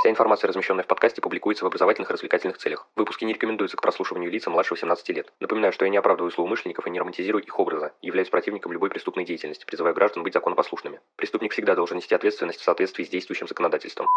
Вся информация, размещенная в подкасте, публикуется в образовательных и развлекательных целях. Выпуски не рекомендуются к прослушиванию лица младше 18 лет. Напоминаю, что я не оправдываю злоумышленников и не романтизирую их образа, являюсь противником любой преступной деятельности, призывая граждан быть законопослушными. Преступник всегда должен нести ответственность в соответствии с действующим законодательством.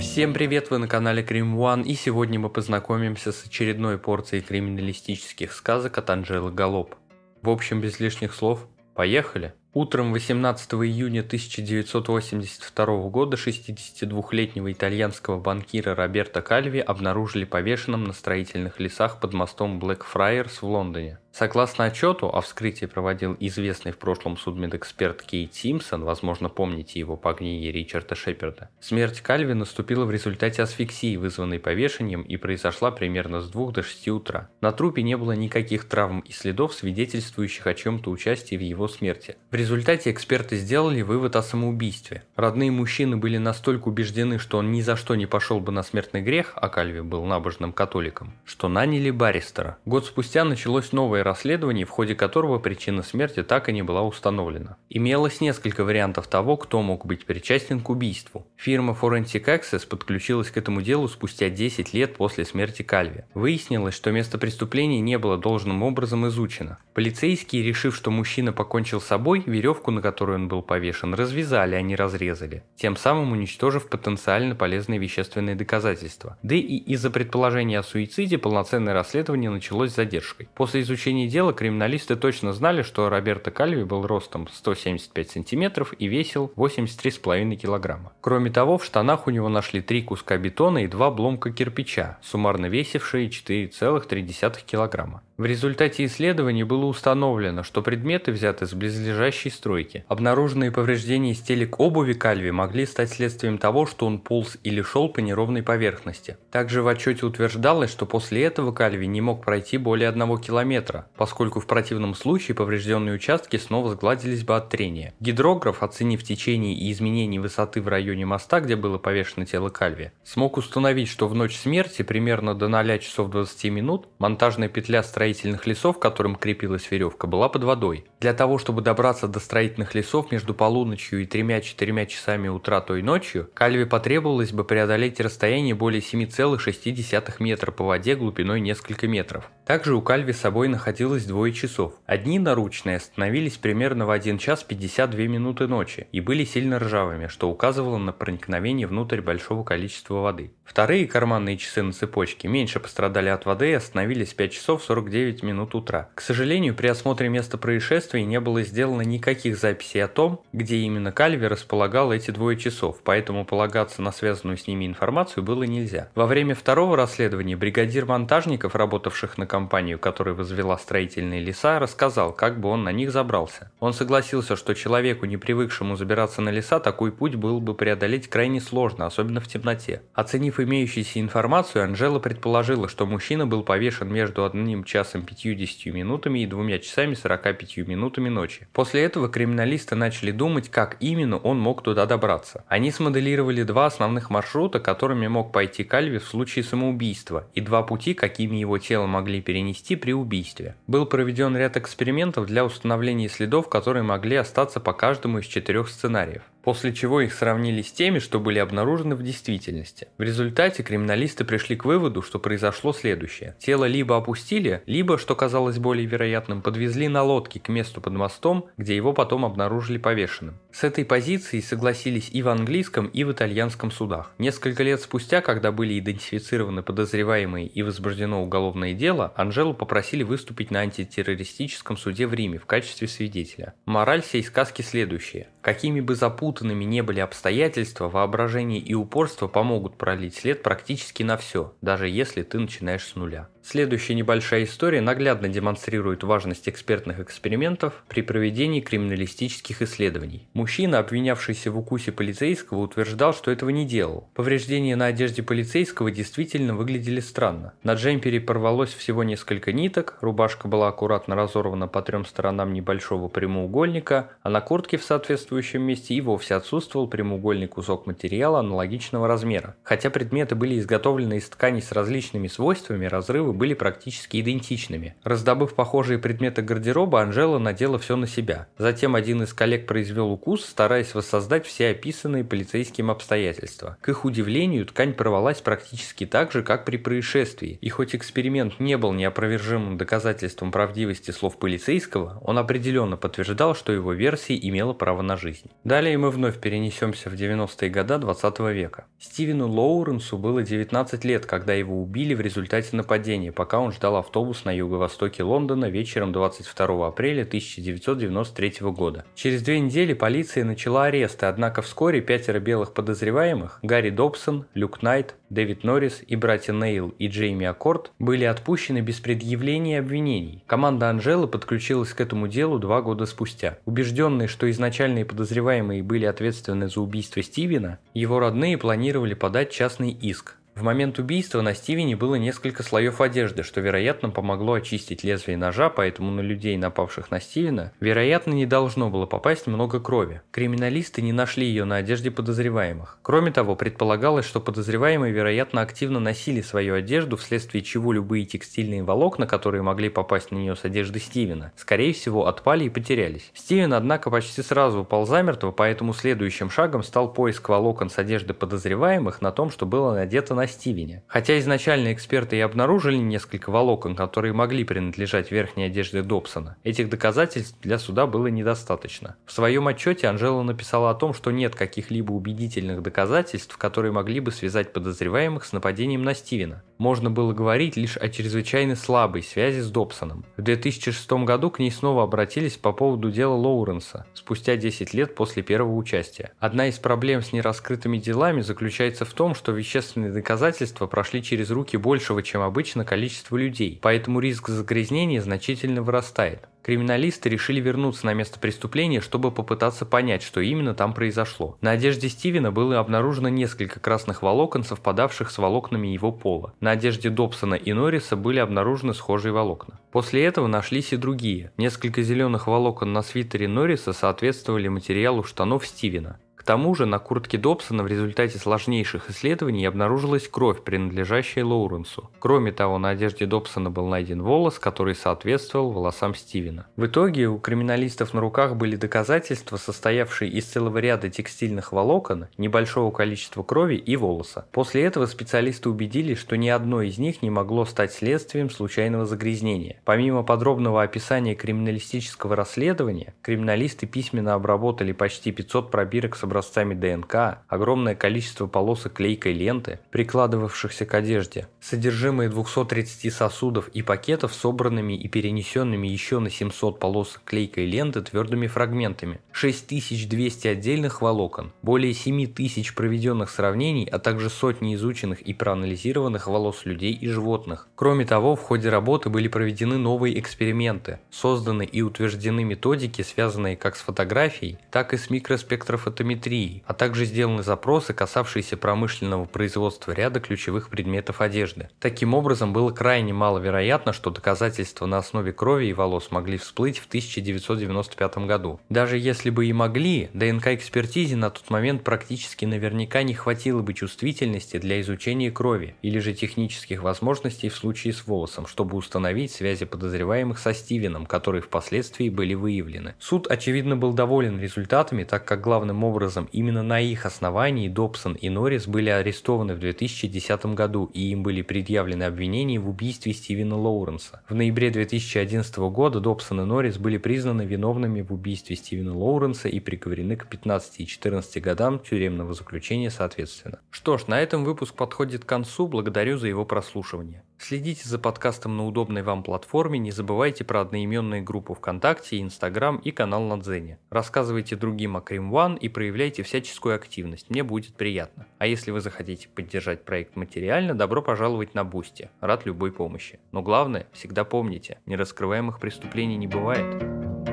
Всем привет, вы на канале Крим One, и сегодня мы познакомимся с очередной порцией криминалистических сказок от Анжелы Галоп. В общем, без лишних слов, поехали! Утром 18 июня 1982 года 62-летнего итальянского банкира Роберто Кальви обнаружили повешенным на строительных лесах под мостом Блэкфрайерс в Лондоне. Согласно отчету, о вскрытии проводил известный в прошлом судмедэксперт Кейт Симпсон, возможно помните его по книге Ричарда Шеперда. Смерть Кальви наступила в результате асфиксии, вызванной повешением, и произошла примерно с 2 до 6 утра. На трупе не было никаких травм и следов, свидетельствующих о чем-то участии в его смерти. В результате эксперты сделали вывод о самоубийстве. Родные мужчины были настолько убеждены, что он ни за что не пошел бы на смертный грех, а Кальви был набожным католиком, что наняли баристера. Год спустя началось новое новое расследование, в ходе которого причина смерти так и не была установлена. Имелось несколько вариантов того, кто мог быть причастен к убийству. Фирма Forensic Access подключилась к этому делу спустя 10 лет после смерти Кальви. Выяснилось, что место преступления не было должным образом изучено. Полицейские, решив, что мужчина покончил с собой, веревку, на которую он был повешен, развязали, а не разрезали, тем самым уничтожив потенциально полезные вещественные доказательства. Да и из-за предположения о суициде полноценное расследование началось с задержкой. После изучения течение дела криминалисты точно знали, что Роберто Кальви был ростом 175 сантиметров и весил 83,5 килограмма. Кроме того, в штанах у него нашли три куска бетона и два обломка кирпича, суммарно весившие 4,3 килограмма. В результате исследований было установлено, что предметы взяты с близлежащей стройки. Обнаруженные повреждения стелек обуви Кальви могли стать следствием того, что он полз или шел по неровной поверхности. Также в отчете утверждалось, что после этого Кальви не мог пройти более одного километра, поскольку в противном случае поврежденные участки снова сгладились бы от трения. Гидрограф, оценив течение и изменение высоты в районе моста, где было повешено тело Кальви, смог установить, что в ночь смерти, примерно до 0 часов 20 минут, монтажная петля строительства строительных лесов, к которым крепилась веревка, была под водой. Для того, чтобы добраться до строительных лесов между полуночью и тремя-четырьмя часами утра той ночью, Кальве потребовалось бы преодолеть расстояние более 7,6 метра по воде глубиной несколько метров. Также у Кальви с собой находилось двое часов. Одни наручные остановились примерно в 1 час 52 минуты ночи и были сильно ржавыми, что указывало на проникновение внутрь большого количества воды. Вторые карманные часы на цепочке меньше пострадали от воды и остановились 5 часов 49 минут утра. К сожалению, при осмотре места происшествия не было сделано никаких записей о том, где именно Кальви располагал эти двое часов, поэтому полагаться на связанную с ними информацию было нельзя. Во время второго расследования бригадир монтажников, работавших на компанию, которая возвела строительные леса, рассказал, как бы он на них забрался. Он согласился, что человеку, не привыкшему забираться на леса, такой путь был бы преодолеть крайне сложно, особенно в темноте. Оценив имеющуюся информацию, Анжела предположила, что мужчина был повешен между одним часом 50 минутами и двумя часами 45 минутами ночи. После этого криминалисты начали думать, как именно он мог туда добраться. Они смоделировали два основных маршрута, которыми мог пойти Кальви в случае самоубийства, и два пути, какими его тело могли перенести при убийстве. Был проведен ряд экспериментов для установления следов, которые могли остаться по каждому из четырех сценариев после чего их сравнили с теми, что были обнаружены в действительности. В результате криминалисты пришли к выводу, что произошло следующее. Тело либо опустили, либо, что казалось более вероятным, подвезли на лодке к месту под мостом, где его потом обнаружили повешенным. С этой позиции согласились и в английском, и в итальянском судах. Несколько лет спустя, когда были идентифицированы подозреваемые и возбуждено уголовное дело, Анжелу попросили выступить на антитеррористическом суде в Риме в качестве свидетеля. Мораль всей сказки следующая. Какими бы запутанными не были обстоятельства, воображение и упорство помогут пролить след практически на все, даже если ты начинаешь с нуля. Следующая небольшая история наглядно демонстрирует важность экспертных экспериментов при проведении криминалистических исследований. Мужчина, обвинявшийся в укусе полицейского, утверждал, что этого не делал. Повреждения на одежде полицейского действительно выглядели странно. На джемпере порвалось всего несколько ниток, рубашка была аккуратно разорвана по трем сторонам небольшого прямоугольника, а на куртке в соответствующем месте и вовсе вовсе отсутствовал прямоугольный кусок материала аналогичного размера. Хотя предметы были изготовлены из тканей с различными свойствами, разрывы были практически идентичными. Раздобыв похожие предметы гардероба, Анжела надела все на себя. Затем один из коллег произвел укус, стараясь воссоздать все описанные полицейским обстоятельства. К их удивлению, ткань порвалась практически так же, как при происшествии. И хоть эксперимент не был неопровержимым доказательством правдивости слов полицейского, он определенно подтверждал, что его версия имела право на жизнь. Далее мы вновь перенесемся в 90-е годы 20 века. Стивену Лоуренсу было 19 лет, когда его убили в результате нападения, пока он ждал автобус на юго-востоке Лондона вечером 22 апреля 1993 года. Через две недели полиция начала аресты, однако вскоре пятеро белых подозреваемых – Гарри Добсон, Люк Найт, Дэвид Норрис и братья Нейл и Джейми Аккорд были отпущены без предъявления обвинений. Команда Анжелы подключилась к этому делу два года спустя. Убежденные, что изначальные подозреваемые были ответственны за убийство Стивена, его родные планировали подать частный иск, в момент убийства на Стивене было несколько слоев одежды, что, вероятно, помогло очистить лезвие ножа, поэтому на людей, напавших на Стивена, вероятно, не должно было попасть много крови. Криминалисты не нашли ее на одежде подозреваемых. Кроме того, предполагалось, что подозреваемые, вероятно, активно носили свою одежду, вследствие чего любые текстильные волокна, которые могли попасть на нее с одежды Стивена, скорее всего, отпали и потерялись. Стивен, однако, почти сразу упал замертво, поэтому следующим шагом стал поиск волокон с одежды подозреваемых на том, что было надето на на Стивене. Хотя изначально эксперты и обнаружили несколько волокон, которые могли принадлежать верхней одежде Добсона, этих доказательств для суда было недостаточно. В своем отчете Анжела написала о том, что нет каких-либо убедительных доказательств, которые могли бы связать подозреваемых с нападением на Стивена. Можно было говорить лишь о чрезвычайно слабой связи с Добсоном. В 2006 году к ней снова обратились по поводу дела Лоуренса, спустя 10 лет после первого участия. Одна из проблем с нераскрытыми делами заключается в том, что вещественные доказательства доказательства прошли через руки большего, чем обычно, количества людей, поэтому риск загрязнения значительно вырастает. Криминалисты решили вернуться на место преступления, чтобы попытаться понять, что именно там произошло. На одежде Стивена было обнаружено несколько красных волокон, совпадавших с волокнами его пола. На одежде Добсона и Норриса были обнаружены схожие волокна. После этого нашлись и другие. Несколько зеленых волокон на свитере Норриса соответствовали материалу штанов Стивена. К тому же на куртке Добсона в результате сложнейших исследований обнаружилась кровь, принадлежащая Лоуренсу. Кроме того, на одежде Добсона был найден волос, который соответствовал волосам Стивена. В итоге у криминалистов на руках были доказательства, состоявшие из целого ряда текстильных волокон, небольшого количества крови и волоса. После этого специалисты убедились, что ни одно из них не могло стать следствием случайного загрязнения. Помимо подробного описания криминалистического расследования, криминалисты письменно обработали почти 500 пробирок с образцами ДНК, огромное количество полосок клейкой ленты, прикладывавшихся к одежде, содержимое 230 сосудов и пакетов собранными и перенесенными еще на 700 полосок клейкой ленты твердыми фрагментами, 6200 отдельных волокон, более 7000 проведенных сравнений, а также сотни изученных и проанализированных волос людей и животных. Кроме того, в ходе работы были проведены новые эксперименты, созданы и утверждены методики, связанные как с фотографией, так и с микроспектрофотометрией а также сделаны запросы, касавшиеся промышленного производства ряда ключевых предметов одежды. Таким образом, было крайне маловероятно, что доказательства на основе крови и волос могли всплыть в 1995 году. Даже если бы и могли, ДНК-экспертизе на тот момент практически наверняка не хватило бы чувствительности для изучения крови или же технических возможностей в случае с волосом, чтобы установить связи подозреваемых со Стивеном, которые впоследствии были выявлены. Суд, очевидно, был доволен результатами, так как главным образом образом, именно на их основании Добсон и Норрис были арестованы в 2010 году и им были предъявлены обвинения в убийстве Стивена Лоуренса. В ноябре 2011 года Добсон и Норрис были признаны виновными в убийстве Стивена Лоуренса и приговорены к 15 и 14 годам тюремного заключения соответственно. Что ж, на этом выпуск подходит к концу, благодарю за его прослушивание. Следите за подкастом на удобной вам платформе, не забывайте про одноименные группы ВКонтакте, Инстаграм и канал на Дзене. Рассказывайте другим о Crime One и проявляйте всяческую активность, мне будет приятно. А если вы захотите поддержать проект материально, добро пожаловать на Boosty, рад любой помощи. Но главное, всегда помните, нераскрываемых преступлений не бывает.